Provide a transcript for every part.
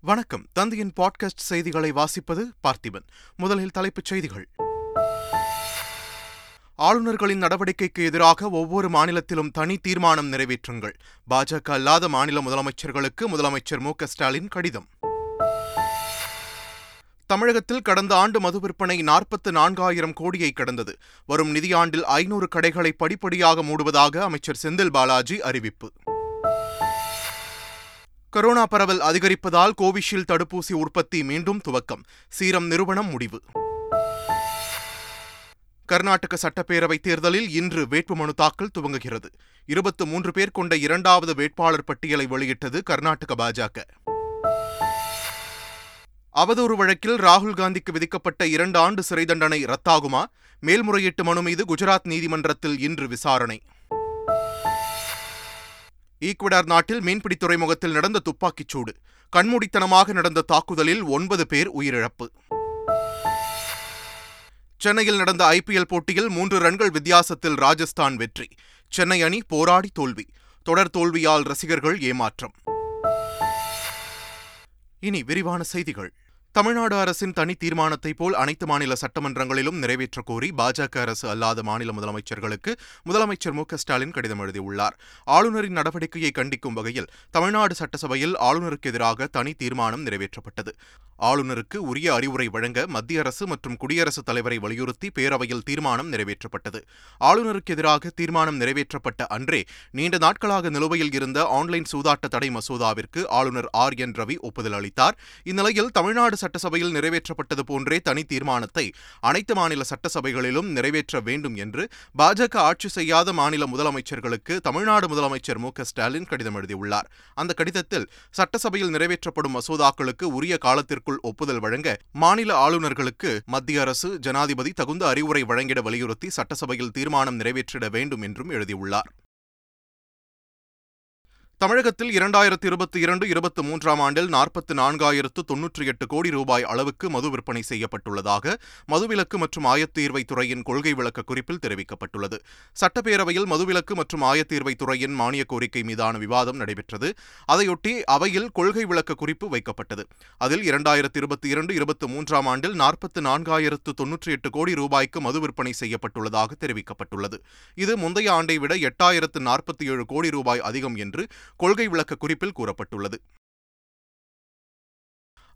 வணக்கம். தந்தையின் பாட்காஸ்ட் செய்திகளை வாசிப்பது பார்த்திபன். முதலில் தலைப்புச் செய்திகள். ஆளுநர்களின் நடவடிக்கைக்கு எதிராக ஒவ்வொரு மாநிலத்திலும் தனி தீர்மானம் நிறைவேற்றுங்கள். பாஜக அல்லாத மாநில முதலமைச்சர்களுக்கு முதலமைச்சர் மு ஸ்டாலின் கடிதம். தமிழகத்தில் கடந்த ஆண்டு மது விற்பனை நாற்பத்து நான்காயிரம் கோடியை கடந்தது. வரும் நிதியாண்டில் ஐநூறு கடைகளை படிப்படியாக மூடுவதாக அமைச்சர் செந்தில் பாலாஜி அறிவிப்பு. கொரோனா பரவல் அதிகரிப்பதால் கோவிஷீல்டு தடுப்பூசி உற்பத்தி மீண்டும் துவக்கம். சீரம் நிறுவனம் முடிவு. கர்நாடக சட்டப்பேரவைத் தேர்தலில் இன்று வேட்புமனு தாக்கல் துவங்குகிறது. இருபத்து மூன்று பேர் கொண்ட இரண்டாவது வேட்பாளர் பட்டியலை வெளியிட்டது கர்நாடக பாஜக. அவதூறு வழக்கில் ராகுல் காந்திக்கு விதிக்கப்பட்ட இரண்டு ஆண்டு சிறை தண்டனை ரத்தாகுமா? மேல்முறையீட்டு மனு மீது குஜராத் நீதிமன்றத்தில் இன்று விசாரணை. ஈக்குவடார் நாட்டில் மீன்பிடி துறைமுகத்தில் நடந்த துப்பாக்கிச் சூடு கண்மூடித்தனமாக நடந்த தாக்குதலில் ஒன்பது பேர் உயிரிழப்பு. சென்னையில் நடந்த ஐபிஎல் போட்டியில் மூன்று ரன்கள் வித்தியாசத்தில் ராஜஸ்தான் வெற்றி சென்னை அணி போராடி தோல்வி தொடர் தோல்வியால் ரசிகர்கள் ஏமாற்றம். இனி விரிவான செய்திகள். தமிழ்நாடு அரசின் தனி தீர்மானத்தை போல் அனைத்து மாநில சட்டமன்றங்களிலும் நிறைவேற்றக் கோரி பாஜக அரசு அல்லாத மாநில முதலமைச்சர்களுக்கு முதலமைச்சர் மு ஸ்டாலின் கடிதம் எழுதியுள்ளார். ஆளுநரின் நடவடிக்கையை கண்டிக்கும் வகையில் தமிழ்நாடு சட்டசபையில் ஆளுநருக்கு எதிராக தனி தீர்மானம் நிறைவேற்றப்பட்டது. ஆளுநருக்கு உரிய அறிவுரை வழங்க மத்திய அரசு மற்றும் குடியரசுத் தலைவரை வலியுறுத்தி பேரவையில் தீர்மானம் நிறைவேற்றப்பட்டது. ஆளுநருக்கு எதிராக தீர்மானம் நிறைவேற்றப்பட்ட அன்றே நீண்ட நாட்களாக நிலுவையில் இருந்த ஆன்லைன் சூதாட்ட தடை மசோதாவிற்கு ஆளுநர் ஆர். என். ரவி ஒப்புதல் அளித்தார். இந்நிலையில் தமிழ்நாடு சட்டசபையில் நிறைவேற்றப்பட்டது போன்றே தனி தீர்மானத்தை அனைத்து மாநில சட்டசபைகளிலும் நிறைவேற்ற வேண்டும் என்று பாஜக ஆட்சி செய்யாத மாநில முதலமைச்சர்களுக்கு தமிழ்நாடு முதலமைச்சர் மு ஸ்டாலின் கடிதம் எழுதியுள்ளார். அந்த கடிதத்தில் சட்டசபையில் நிறைவேற்றப்படும் மசோதாக்களுக்கு உரிய காலத்திற்குள் ஒப்புதல் வழங்க மாநில ஆளுநர்களுக்கு மத்திய அரசு ஜனாதிபதி தகுந்த அறிவுரை வழங்கிட வலியுறுத்தி சட்டசபையில் தீர்மானம் நிறைவேற்றிட வேண்டும் என்றும் எழுதியுள்ளார். தமிழகத்தில் இரண்டாயிரத்து இருபத்தி இரண்டு இருபத்தி மூன்றாம் ஆண்டில் நாற்பத்தி நான்காயிரத்து தொன்னூற்றி எட்டு கோடி ரூபாய் அளவுக்கு மது விற்பனை செய்யப்பட்டுள்ளதாக மதுவிலக்கு மற்றும் ஆயத்தீர்வை துறையின் கொள்கை விளக்க குறிப்பில் தெரிவிக்கப்பட்டுள்ளது. சட்டப்பேரவையில் மதுவிலக்கு மற்றும் ஆயத்தீர்வை துறையின் மானிய கோரிக்கை மீதான விவாதம் நடைபெற்றது. அதையொட்டி அவையில் கொள்கை விளக்க குறிப்பு வைக்கப்பட்டது. அதில் இரண்டாயிரத்து இருபத்தி இரண்டு இருபத்தி மூன்றாம் ஆண்டில் நாற்பத்தி நான்காயிரத்து தொன்னூற்றி எட்டு கோடி ரூபாய்க்கு மது விற்பனை செய்யப்பட்டுள்ளதாக தெரிவிக்கப்பட்டுள்ளது. இது முந்தைய ஆண்டை விட எட்டாயிரத்து நாற்பத்தி ஏழு கோடி ரூபாய் அதிகம் என்று கொள்கை விளக்க குறிப்பில் கூறப்பட்டுள்ளது.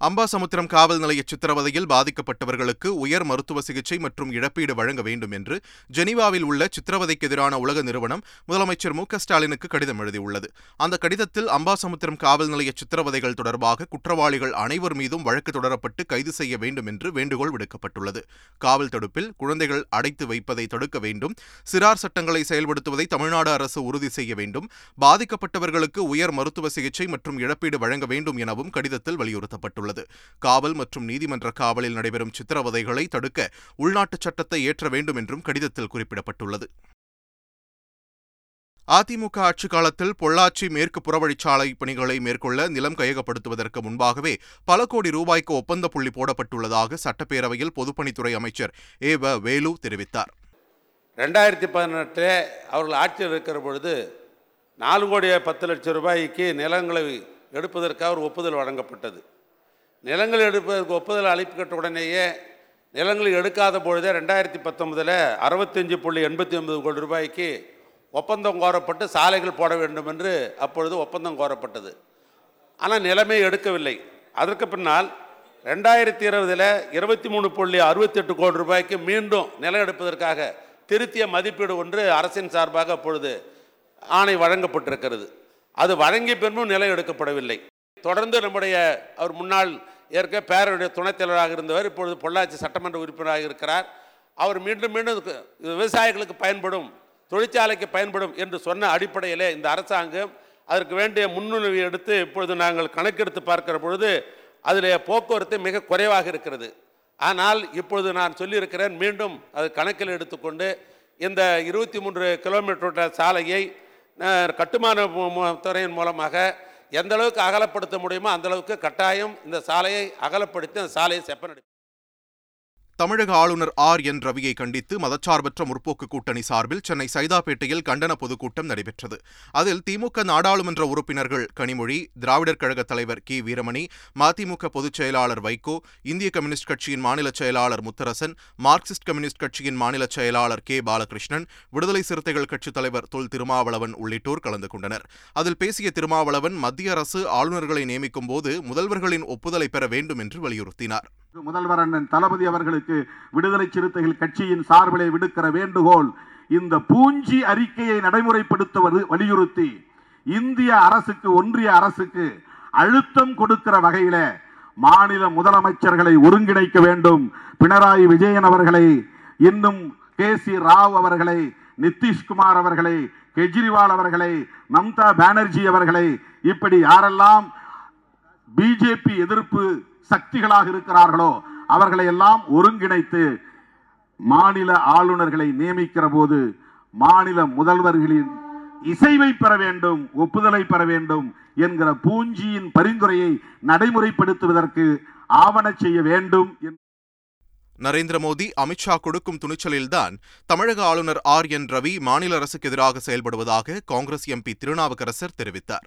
அம்பாசமுத்திரம் காவல் நிலைய சித்திரவதையில் பாதிக்கப்பட்டவர்களுக்கு உயர் மருத்துவ சிகிச்சை மற்றும் இழப்பீடு வழங்க வேண்டும் என்று ஜெனீவாவில் உள்ள சித்திரவதைக்கு எதிரான உலக நிறுவனம் முதலமைச்சர் மு ஸ்டாலினுக்கு கடிதம் எழுதியுள்ளது. அந்த கடிதத்தில் அம்பாசமுத்திரம் காவல் நிலைய சித்திரவதைகள் தொடர்பாக குற்றவாளிகள் அனைவர் மீதும் வழக்கு தொடரப்பட்டு கைது செய்ய வேண்டும் என்று வேண்டுகோள் விடுக்கப்பட்டுள்ளது. காவல் தடுப்பில் குழந்தைகள் அடைத்து வைப்பதை தடுக்க வேண்டும். சிறார் சட்டங்களை செயல்படுத்துவதை தமிழ்நாடு அரசு உறுதி செய்ய வேண்டும். பாதிக்கப்பட்டவர்களுக்கு உயர் மருத்துவ சிகிச்சை மற்றும் இழப்பீடு வழங்க வேண்டும் எனவும் கடிதத்தில் வலியுறுத்தப்பட்டுள்ளது. உள்ளது. காவல் மற்றும் நீதிமன்ற காவலில் நடைபெறும் சித்திரவதைகளை தடுக்க உள்நாட்டு சட்டத்தை ஏற்ற வேண்டும் என்றும் கடிதத்தில் குறிப்பிடப்பட்டுள்ளது. அதிமுக ஆட்சிக் காலத்தில் பொள்ளாச்சி மேற்கு புறவழிச்சாலை பணிகளை மேற்கொள்ள நிலம் கையகப்படுத்துவதற்கு முன்பாகவே பல கோடி ரூபாய்க்கு ஒப்பந்த புள்ளி போடப்பட்டுள்ளதாக சட்டப்பேரவையில் பொதுப்பணித்துறை அமைச்சர் ஏ வ வேலு தெரிவித்தார். ரெண்டாயிரத்தி பதினெட்டில் அவர்கள் ஆட்சியில் இருக்கிற பொழுது நாலு கோடி பத்து லட்சம் ரூபாய்க்கு நிலங்களை எடுப்பதற்காக ஒரு ஒப்புதல் வழங்கப்பட்டது. நிலங்கள் எடுப்பதற்கு ஒப்புதல் அளிக்கப்பட்ட உடனேயே நிலங்கள் எடுக்காத பொழுதே ரெண்டாயிரத்தி பத்தொன்பதில் அறுபத்தஞ்சு புள்ளி எண்பத்தி ஒன்பது கோடி ரூபாய்க்கு ஒப்பந்தம் கோரப்பட்டு சாலைகள் போட வேண்டும் என்று அப்பொழுது ஒப்பந்தம் கோரப்பட்டது. ஆனால் நிலமே எடுக்கவில்லை. அதற்கு பின்னால் ரெண்டாயிரத்தி இருபதில் இருபத்தி மூணு புள்ளி அறுபத்தெட்டு கோடி ரூபாய்க்கு மீண்டும் நிலம் எடுப்பதற்காக திருத்திய மதிப்பீடு ஒன்று அரசின் சார்பாக அப்பொழுது ஆணை வழங்கப்பட்டிருக்கிறது. அது வழங்கிய பின்பும் நிலம் எடுக்கப்படவில்லை. தொடர்ந்து நம்முடைய அவர் முன்னாள் ஏற்க பேரவையுடைய துணைத் தலைவராக இருந்தவர் இப்பொழுது பொள்ளாச்சி சட்டமன்ற உறுப்பினராக இருக்கிறார். அவர் மீண்டும் மீண்டும் விவசாயிகளுக்கு பயன்படும் தொழிற்சாலைக்கு பயன்படும் என்று சொன்ன அடிப்படையிலே இந்த அரசாங்கம் அதற்கு வேண்டிய முன்னுரிமை எடுத்து இப்பொழுது நாங்கள் கணக்கெடுத்து பார்க்கிற பொழுது அதில் போக்குவரத்து மிக குறைவாக இருக்கிறது. ஆனால் இப்பொழுது நான் சொல்லியிருக்கிறேன் மீண்டும் அது கணக்கில் எடுத்துக்கொண்டு இந்த இருபத்தி மூன்று கிலோமீட்டர் சாலையை கட்டுமான துறையின் மூலமாக எந்த அளவுக்கு அகலப்படுத்த முடியுமோ அந்த அளவுக்கு கட்டாயம் இந்த சாலையை அகலப்படுத்தி அந்த சாலையை செப்பனடி தமிழக ஆளுநர் ஆர் என் ரவியை கண்டித்து மதச்சார்பற்ற முற்போக்கு கூட்டணி சார்பில் சென்னை சைதாப்பேட்டையில் கண்டன பொதுக்கூட்டம் நடைபெற்றது. அதில் திமுக நாடாளுமன்ற உறுப்பினர்கள் கனிமொழி திராவிடர் கழக தலைவர் கி. வீரமணி மதிமுக பொதுச் செயலாளர் வைகோ இந்திய கம்யூனிஸ்ட் கட்சியின் மாநில செயலாளர் முத்தரசன் மார்க்சிஸ்ட் கம்யூனிஸ்ட் கட்சியின் மாநில செயலாளர் கே. பாலகிருஷ்ணன் விடுதலை சிறுத்தைகள் கட்சித் தலைவர் தொல் திருமாவளவன் உள்ளிட்டோர் கலந்து கொண்டனர். அதில் பேசிய திருமாவளவன் மத்திய அரசு ஆளுநர்களை நியமிக்கும் போது முதல்வர்களின் ஒப்புதலை பெற வேண்டும் என்று வலியுறுத்தினார். முதல்வர் அண்ணன் தளபதி அவர்களுக்கு விடுதலை சிறுத்தைகள் கட்சியின் சார்பிலே விடுக்கிற வேண்டுகோள் இந்த பூஞ்சி அறிக்கையை நடைமுறைப்படுத்துவது வலியுறுத்தி இந்திய அரசுக்கு ஒன்றிய அரசுக்கு அழுத்தம் கொடுக்கிற வகையில மாநில முதலமைச்சர்களை ஒருங்கிணைக்க வேண்டும். பினராயி விஜயன் அவர்களை இன்னும் கே சி ராவ் அவர்களை நிதிஷ்குமார் அவர்களை கெஜ்ரிவால் அவர்களை மம்தா பானர்ஜி அவர்களை இப்படி யாரெல்லாம் பிஜேபி எதிர்ப்பு சக்திகளாக இருக்கிறார்களோ அவர்களை எல்லாம் ஒருங்கிணைத்து மாநில ஆளுநர்களை நியமிக்கிற போது மாநில முதல்வர்களின் இசைவை பெற வேண்டும் ஒப்புதலை பெற வேண்டும் என்கிற பூஞ்சியின் பரிந்துரையை நடைமுறைப்படுத்துவதற்கு ஆவண செய்ய வேண்டும் நரேந்திர மோடி அமித்ஷா கொடுக்கும் துணிச்சலில்தான் தமிழக ஆளுநர் ஆர் என் ரவி மாநில அரசுக்கு எதிராக செயல்படுவதாக காங்கிரஸ் எம்பி திருநாவுக்கரசர் தெரிவித்தார்.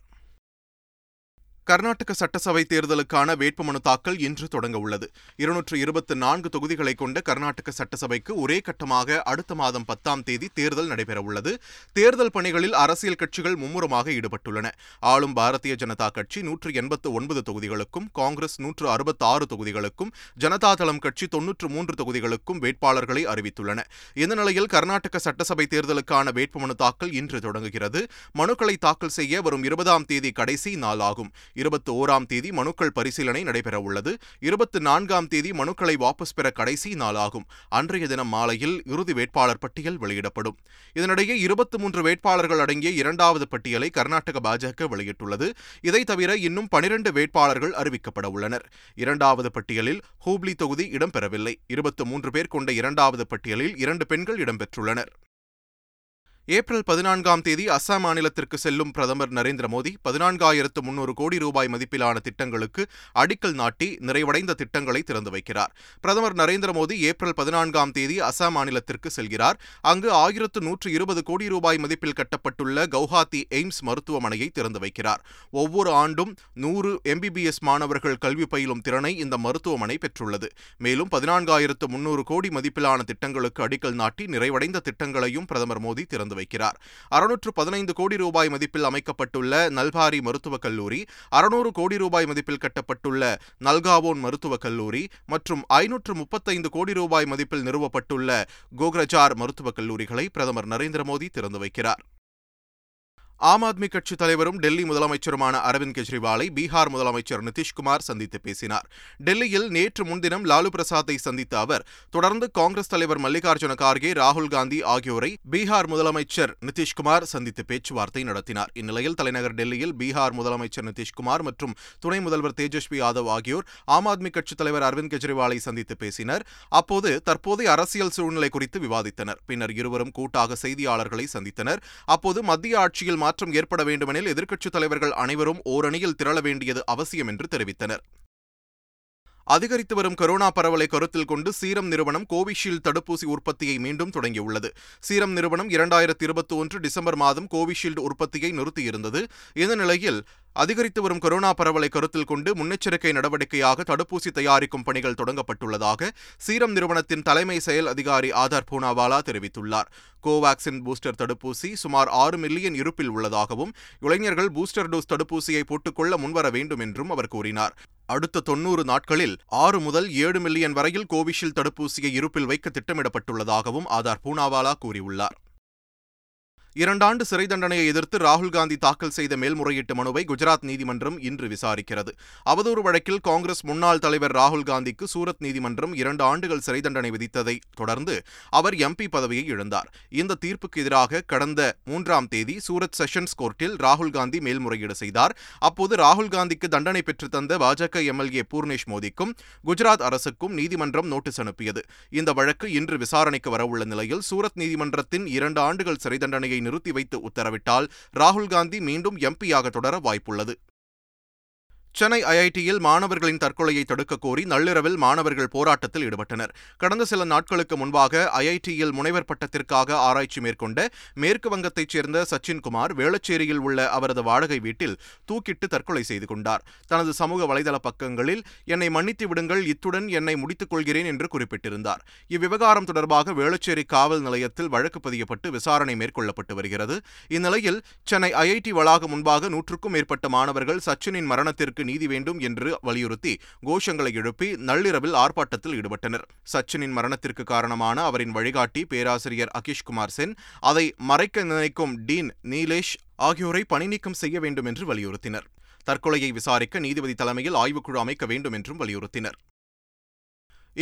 கர்நாடக சட்டசபை தேர்தலுக்கான வேட்புமனு தாக்கல் இன்று தொடங்க உள்ளது. இருநூற்று இருபத்தி நான்கு தொகுதிகளை கொண்ட கர்நாடக சட்டசபைக்கு ஒரே கட்டமாக அடுத்த மாதம் பத்தாம் தேதி தேர்தல் நடைபெறவுள்ளது தேர்தல் பணிகளில் அரசியல் கட்சிகள் மும்முரமாக ஈடுபட்டுள்ளன. ஆளும் பாரதிய ஜனதா கட்சி நூற்று எண்பத்து ஒன்பது தொகுதிகளுக்கும் காங்கிரஸ் நூற்று அறுபத்தி ஆறு தொகுதிகளுக்கும் ஜனதாதளம் கட்சி தொன்னூற்று மூன்று தொகுதிகளுக்கும் வேட்பாளர்களை அறிவித்துள்ளன. இந்த நிலையில் கர்நாடக சட்டசபை தேர்தலுக்கான வேட்புமனு தாக்கல் இன்று தொடங்குகிறது. மனுக்களை தாக்கல் செய்ய வரும் இருபதாம் தேதி கடைசி நாள் ஆகும் இருபத்தி ஓராம் தேதி மனுக்கள் பரிசீலனை நடைபெறவுள்ளது. இருபத்தி நான்காம் தேதி மனுக்களை வாபஸ் பெற கடைசி நாளாகும். அன்றைய தினம் மாலையில் இறுதி வேட்பாளர் பட்டியல் வெளியிடப்படும். இதனிடையே இருபத்தி மூன்று வேட்பாளர்கள் அடங்கிய இரண்டாவது பட்டியலை கர்நாடக பாஜக வெளியிட்டுள்ளது. இதை தவிர இன்னும் பனிரண்டு வேட்பாளர்கள் அறிவிக்கப்பட உள்ளனர். இரண்டாவது பட்டியலில் ஹூப்ளி தொகுதி இடம்பெறவில்லை. இருபத்தி மூன்று பேர் கொண்ட இரண்டாவது பட்டியலில் இரண்டு பெண்கள் இடம்பெற்றுள்ளனர். ஏப்ரல் பதினான்காம் தேதி அஸ்ஸாம் மாநிலத்திற்கு செல்லும் பிரதமர் நரேந்திர மோடி பதினான்காயிரத்து முன்னூறு கோடி ரூபாய் மதிப்பிலான திட்டங்களுக்கு அடிக்கல் நாட்டி நிறைவடைந்த திட்டங்களை திறந்து வைக்கிறார். பிரதமர் நரேந்திர மோடி ஏப்ரல் பதினான்காம் தேதி அஸ்ஸாம் மாநிலத்திற்கு செல்கிறார். அங்கு ஆயிரத்து நூற்று இருபது கோடி ரூபாய் மதிப்பில் கட்டப்பட்டுள்ள கவுஹாத்தி எய்ம்ஸ் மருத்துவமனையை திறந்து வைக்கிறார். ஒவ்வொரு ஆண்டும் நூறு எம்பிபிஎஸ் மாணவர்கள் கல்வி பயிலும் திறனை இந்த மருத்துவமனை பெற்றுள்ளது. மேலும் பதினான்காயிரத்து முன்னூறு கோடி மதிப்பிலான திட்டங்களுக்கு அடிக்கல் நாட்டி நிறைவடைந்த திட்டங்களையும் பிரதமர் மோடி திறந்து வைக்கிறார். அறுநூற்று பதினைந்து கோடி ரூபாய் மதிப்பில் அமைக்கப்பட்டுள்ள நல்பாரி மருத்துவக் கல்லூரி அறுநூறு கோடி ரூபாய் மதிப்பில் கட்டப்பட்டுள்ள நல்காவோன் மருத்துவக் கல்லூரி மற்றும் ஐநூற்று முப்பத்தைந்து கோடி ரூபாய் மதிப்பில் நிறுவப்பட்டுள்ள கோக்ரஜார் மருத்துவக் கல்லூரிகளை பிரதமர் நரேந்திர மோடி திறந்து வைக்கிறார். ஆம் ஆத்மி கட்சி தலைவரும் டெல்லி முதலமைச்சருமான அரவிந்த் கெஜ்ரிவாலை பீகார் முதலமைச்சர் நிதிஷ்குமார் சந்தித்து பேசினார். டெல்லியில் நேற்று முன்தினம் லாலு பிரசாத்தை சந்தித்த அவர் தொடர்ந்து காங்கிரஸ் தலைவர் மல்லிகார்ஜுன கார்கே ராகுல் காந்தி ஆகியோரை பீகார் முதலமைச்சர் நிதிஷ்குமார் சந்தித்து பேச்சுவார்த்தை நடத்தினார். இந்நிலையில் தலைநகர் டெல்லியில் பீகார் முதலமைச்சர் நிதிஷ்குமார் மற்றும் துணை முதல்வர் தேஜஸ்வி யாதவ் ஆகியோர் ஆம் ஆத்மி கட்சித் தலைவர் அரவிந்த் கெஜ்ரிவாலை சந்தித்து பேசினர். அப்போது தற்போதைய அரசியல் சூழ்நிலை குறித்து விவாதித்தனர். பின்னர் இருவரும் கூட்டாக செய்தியாளர்களை சந்தித்தனர். அப்போது மத்திய ஆட்சியில் மாற்றம் ஏற்பட வேண்டுமெனில் எதிர்க்கட்சித் தலைவர்கள் அனைவரும் ஓரணியில் திரள வேண்டியது அவசியம் என்று தெரிவித்தனர். அதிகரித்து வரும் கொரோனா பரவலை கருத்தில் கொண்டு சீரம் நிறுவனம் கோவிஷீல்டு தடுப்பூசி உற்பத்தியை மீண்டும் தொடங்கியுள்ளது. சீரம் நிறுவனம் இரண்டாயிரத்தி இருபத்தி ஒன்று டிசம்பர் மாதம் கோவிஷீல்டு உற்பத்தியை நிறுத்தியிருந்தது. இந்த நிலையில் அதிகரித்து வரும் கொரோனா பரவலை கருத்தில் கொண்டு முன்னெச்சரிக்கை நடவடிக்கையாக தடுப்பூசி தயாரிக்கும் பணிகள் தொடங்கப்பட்டுள்ளதாக சீரம் நிறுவனத்தின் தலைமை செயல் அதிகாரி ஆதார் பூனாவாலா தெரிவித்துள்ளார். கோவாக்சின் பூஸ்டர் தடுப்பூசி சுமார் ஆறு மில்லியன் இருப்பில் உள்ளதாகவும் இளைஞர்கள் பூஸ்டர் டோஸ் தடுப்பூசியை போட்டுக்கொள்ள முன்வர வேண்டும் என்றும் அவர் கூறினார். அடுத்த தொன்னூறு நாட்களில் ஆறு முதல் ஏழு மில்லியன் வரையில் கோவிஷீல்டு தடுப்பூசியை இருப்பில் வைக்க திட்டமிடப்பட்டுள்ளதாகவும் ஆதார் பூனாவாலா கூறியுள்ளார். இரண்டாண்டு சிறை தண்டனையை எதிர்த்து ராகுல் காந்தி தாக்கல் செய்த மேல்முறையீட்டு மனுவை குஜராத் நீதிமன்றம் இன்று விசாரிக்கிறது. அவதூறு வழக்கில் காங்கிரஸ் முன்னாள் தலைவர் ராகுல் காந்திக்கு சூரத் நீதிமன்றம் இரண்டு ஆண்டுகள் சிறை தண்டனை விதித்ததை தொடர்ந்து அவர் எம்பி பதவியை இழந்தார். இந்த தீர்ப்புக்கு எதிராக கடந்த மூன்றாம் தேதி சூரத் செஷன்ஸ் கோர்ட்டில் ராகுல் காந்தி மேல்முறையீடு செய்தார். அப்போது ராகுல் காந்திக்கு தண்டனை பெற்று தந்த பாஜக எம்எல்ஏ பூர்ணேஷ் மோடிக்கும் குஜராத் அரசுக்கும் நீதிமன்றம் நோட்டீஸ் அனுப்பியது. இந்த வழக்கு இன்று விசாரணைக்கு வரவுள்ள நிலையில் சூரத் நீதிமன்றத்தின் இரண்டு ஆண்டுகள் சிறை தண்டனையை நிறுத்தி வைத்து உத்தரவிட்டால் ராகுல் காந்தி மீண்டும் எம்பியாக தொடர வாய்ப்புள்ளது. சென்னை ஐஐடியில் மாணவர்களின் தற்கொலையை தடுக்க கோரி நள்ளிரவில் மாணவர்கள் போராட்டத்தில் ஈடுபட்டனர். கடந்த சில நாட்களுக்கு முன்பாக ஐஐடியில் முனைவர் பட்டத்திற்காக ஆராய்ச்சி மேற்கொண்ட மேற்கு வங்கத்தைச் சேர்ந்த சச்சின்குமார் வேளச்சேரியில் உள்ள அவரது வாடகை வீட்டில் தூக்கிட்டு தற்கொலை செய்து கொண்டார். தனது சமூக வலைதள பக்கங்களில் என்னை மன்னித்து விடுங்கள் இத்துடன் என்னை முடித்துக் கொள்கிறேன் என்று குறிப்பிட்டிருந்தார். இவ்விவகாரம் தொடர்பாக வேளச்சேரி காவல் நிலையத்தில் வழக்கு பதியப்பட்டு விசாரணை மேற்கொள்ளப்பட்டு வருகிறது. இந்நிலையில் சென்னை ஐஐடி வளாகம் முன்பாக நூற்றுக்கும் மேற்பட்ட மாணவர்கள் சச்சினின் மரணத்திற்கு நீதி வேண்டும் என்று வலியுறுத்தி கோஷங்களை எழுப்பி நள்ளிரவில் ஆர்ப்பாட்டத்தில் ஈடுபட்டனர். சச்சினின் மரணத்திற்கு காரணமான அவரின் வழிகாட்டி பேராசிரியர் அகிஷ்குமார் சென் அதை மறைக்க நினைக்கும் டீன் நீலேஷ் ஆகியோரை பணிநீக்கம் செய்ய வேண்டும் என்று வலியுறுத்தினர். தற்கொலையை விசாரிக்க நீதிபதி தலைமையில் ஆய்வுக்குழு அமைக்க வேண்டும் என்றும் வலியுறுத்தினர்.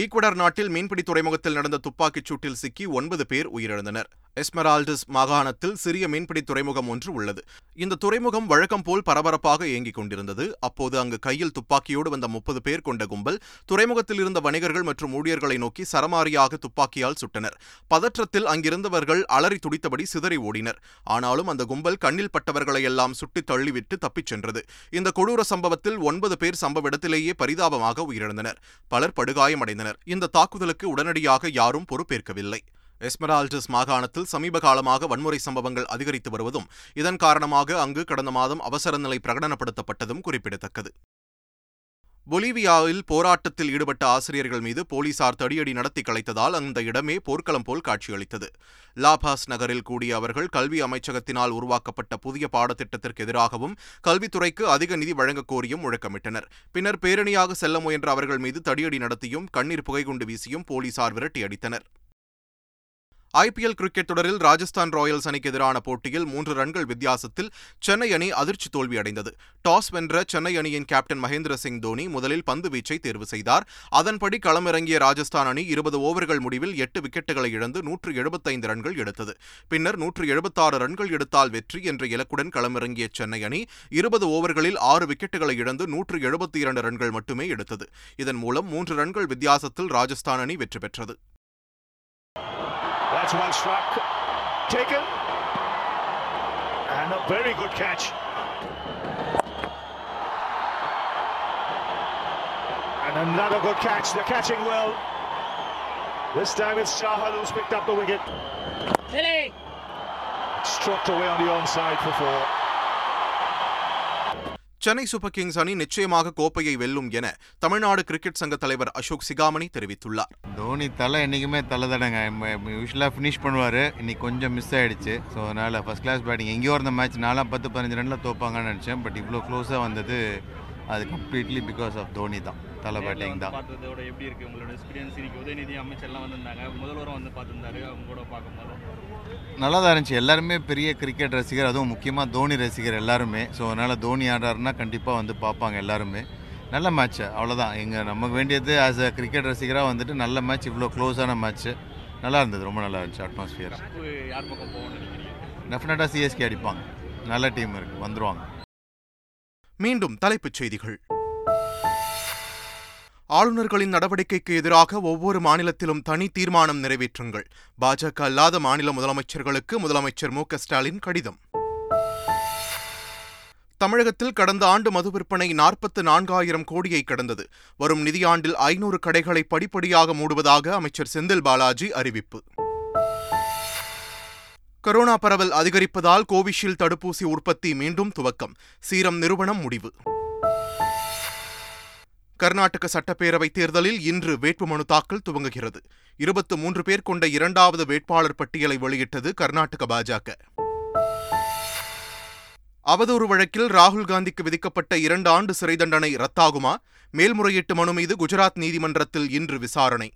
ஈக்குவடர் நாட்டில் மீன்பிடி துறைமுகத்தில் நடந்த துப்பாக்கிச் சூட்டில் சிக்கி ஒன்பது பேர் உயிரிழந்தனர். எஸ்மெரால்டஸ் மாகாணத்தில் சிறிய மீன்பிடி துறைமுகம் ஒன்று உள்ளது. இந்த துறைமுகம் வழக்கம் போல் பரபரப்பாக இயங்கிக் கொண்டிருந்தது. அப்போது அங்கு கையில் துப்பாக்கியோடு வந்த முப்பது பேர் கொண்ட கும்பல் துறைமுகத்தில் இருந்த வணிகர்கள் மற்றும் ஊழியர்களை நோக்கி சரமாரியாக துப்பாக்கியால் சுட்டனர். பதற்றத்தில் அங்கிருந்தவர்கள் அலறி துடித்தபடி சிதறி ஓடினர். ஆனாலும் அந்த கும்பல் கண்ணில் பட்டவர்களை எல்லாம் சுட்டி தள்ளிவிட்டு தப்பிச் சென்றது. இந்த கொடூர சம்பவத்தில் ஒன்பது பேர் சம்பவ இடத்திலேயே பரிதாபமாக உயிரிழந்தனர். பலர் படுகாயமடைந்தனர். இந்த தாக்குதலுக்கு உடனடியாக யாரும் பொறுப்பேற்கவில்லை. எஸ்மெரால்டஸ் மாகாணத்தில் சமீப காலமாக வன்முறை சம்பவங்கள் அதிகரித்து வருவதும் இதன் காரணமாக அங்கு கடந்த மாதம் அவசர நிலை பிரகடனப்படுத்தப்பட்டதும் குறிப்பிடத்தக்கது. பொலிவியாவில் போராட்டத்தில் ஈடுபட்ட ஆசிரியர்கள் மீது போலீசார் தடியடி நடத்தி கலைத்ததால் அந்த இடமே போர்க்களம் போல் காட்சியளித்தது. லாபாஸ் நகரில் கூடிய அவர்கள் கல்வி அமைச்சகத்தினால் உருவாக்கப்பட்ட புதிய பாடத்திட்டத்திற்கு எதிராகவும் கல்வித்துறைக்கு அதிக நிதி வழங்கக் கோரியும் முழக்கமிட்டனர். பின்னர் பேரணியாக செல்ல முயன்ற அவர்கள் மீது தடியடி நடத்தியும் கண்ணீர் புகைகுண்டு வீசியும் போலீசார் விரட்டியடித்தனர் ஐபிஎல் கிரிக்கெட் தொடரில் ராஜஸ்தான் ராயல்ஸ் அணிக்கு எதிரான போட்டியில் மூன்று ரன்கள் வித்தியாசத்தில் சென்னை அணி அதிர்ச்சி தோல்வியடைந்தது. டாஸ் வென்ற சென்னை அணியின் கேப்டன் மகேந்திர சிங் தோனி முதலில் பந்து வீச்சை தேர்வு செய்தார். அதன்படி களமிறங்கிய ராஜஸ்தான் அணி இருபது ஓவர்கள் முடிவில் எட்டு விக்கெட்டுகளை இழந்து நூற்று எழுபத்தைந்து ரன்கள் எடுத்தது. பின்னர் நூற்று எழுபத்தாறு ரன்கள் எடுத்தால் வெற்றி என்ற இலக்குடன் களமிறங்கிய சென்னை அணி இருபது ஓவர்களில் ஆறு விக்கெட்டுகளை இழந்து நூற்று எழுபத்தி இரண்டு ரன்கள் மட்டுமே எடுத்தது. இதன் மூலம் மூன்று ரன்கள் வித்தியாசத்தில் ராஜஸ்தான் அணி வெற்றி பெற்றது. That's one struck. Taken. And a very good catch. And another good catch. They're catching well. This time it's Shahal who's picked up the wicket. Struck away on the onside for four. Chennai Super Kings அணி நிச்சயமாக கோப்பையை வெல்லும் என Tamil Nadu cricket சங்க தலைவர் அசோக் சிகாமணி தெரிவித்துள்ளார். தோனி தலை என்றைக்குமே தலை தடங்க. யூஸ்வலாக ஃபினிஷ் பண்ணுவார். இன்னைக்கு கொஞ்சம் மிஸ் ஆயிடுச்சு. ஸோ அதனால் ஃபஸ்ட் கிளாஸ் பேட்டிங் எங்கேயோ இருந்த மேட்ச் நாலாம் பத்து பதினஞ்சு ரனில் தோப்பாங்கன்னு நினச்சேன். பட் இவ்வளோ க்ளோஸாக வந்தது அது கம்ப்ளீட்லி பிகாஸ் ஆஃப் தோனி தான். தலை பேட்டிங் தான் பார்த்ததோட எப்படி இருக்கு? உங்களோட எக்ஸ்பீரியன்ஸ் இன்னைக்கு உதயநிதி அமைச்சர்லாம் வந்திருந்தாங்க முதல்வரும் வந்து பார்த்துருந்தாரு. அவங்க கூட பார்க்கும்போது. நல்லா தான் இருந்துச்சு. எல்லாருமே பெரிய கிரிக்கெட் ரசிகர் அதுவும் முக்கியமாக தோனி ரசிகர் எல்லாருமே. ஸோ அதனால் தோனி ஆடுறாருன்னா கண்டிப்பாக வந்து பார்ப்பாங்க எல்லாருமே. நல்ல மேட்ச் அவ்வளோதான் எங்கள் நமக்கு வேண்டியது ஆஸ் அ கிரிக்கெட் ரசிகராக வந்துட்டு நல்ல மேட்ச் இவ்வளோ க்ளோஸான மேட்ச் நல்லா இருந்தது. ரொம்ப நல்லா இருந்துச்சு அட்மாஸ்பியர் கப்பு யார் பக்கம் போகணும்னு டெஃபினட்டாக சிஎஸ்கே அடிப்பாங்க. நல்ல டீம் இருக்குது வந்துருவாங்க. மீண்டும் தலைப்புச் செய்திகள். ஆளுநர்களின் நடவடிக்கைக்கு எதிராக ஒவ்வொரு மாநிலத்திலும் தனி தீர்மானம் நிறைவேற்றுங்கள். பாஜக அல்லாத மாநில முதலமைச்சர்களுக்கு முதலமைச்சர் மு ஸ்டாலின் கடிதம். தமிழகத்தில் கடந்த ஆண்டு மது விற்பனை நாற்பத்து நான்காயிரம் கோடியை கடந்தது. வரும் நிதியாண்டில் ஐநூறு கடைகளை படிப்படியாக மூடுவதாக அமைச்சர் செந்தில் பாலாஜி அறிவிப்பு. கொரோனா பரவல் அதிகரிப்பதால் கோவிஷீல்டு தடுப்பூசி உற்பத்தி மீண்டும் துவக்கம். சீரம் நிறுவனம் முடிவு. கர்நாடக சட்டப்பேரவை தேர்தலில் இன்று வேட்புமனு தாக்கல் துவங்குகிறது. இருபத்து மூன்று பேர் கொண்ட இரண்டாவது வேட்பாளர் பட்டியலை வெளியிட்டது கர்நாடக பாஜக. அவதூறு வழக்கில் ராகுல் காந்திக்கு விதிக்கப்பட்ட இரண்டு ஆண்டு சிறை தண்டனை ரத்தாகுமா? மேல்முறையீட்டு மனு மீது குஜராத் நீதிமன்றத்தில் இன்று விசாரணை.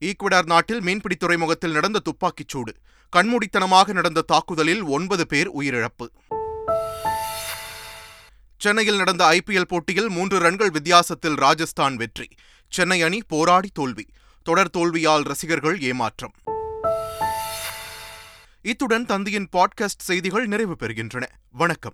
ஈக்குவடார் நாட்டில் மீன்பிடி துறைமுகத்தில் நடந்த துப்பாக்கிச்சூடு கண்மூடித்தனமாக நடந்த தாக்குதலில் ஒன்பது பேர் உயிரிழப்பு. சென்னையில் நடந்த ஐபிஎல் போட்டியில் மூன்று ரன்கள் வித்தியாசத்தில் ராஜஸ்தான் வெற்றி. சென்னை அணி போராடி தோல்வி. தொடர் தோல்வியால் ரசிகர்கள் ஏமாற்றம். இத்துடன் தந்தியின் பாட்காஸ்ட் செய்திகள் நிறைவு பெறுகின்றன. வணக்கம்.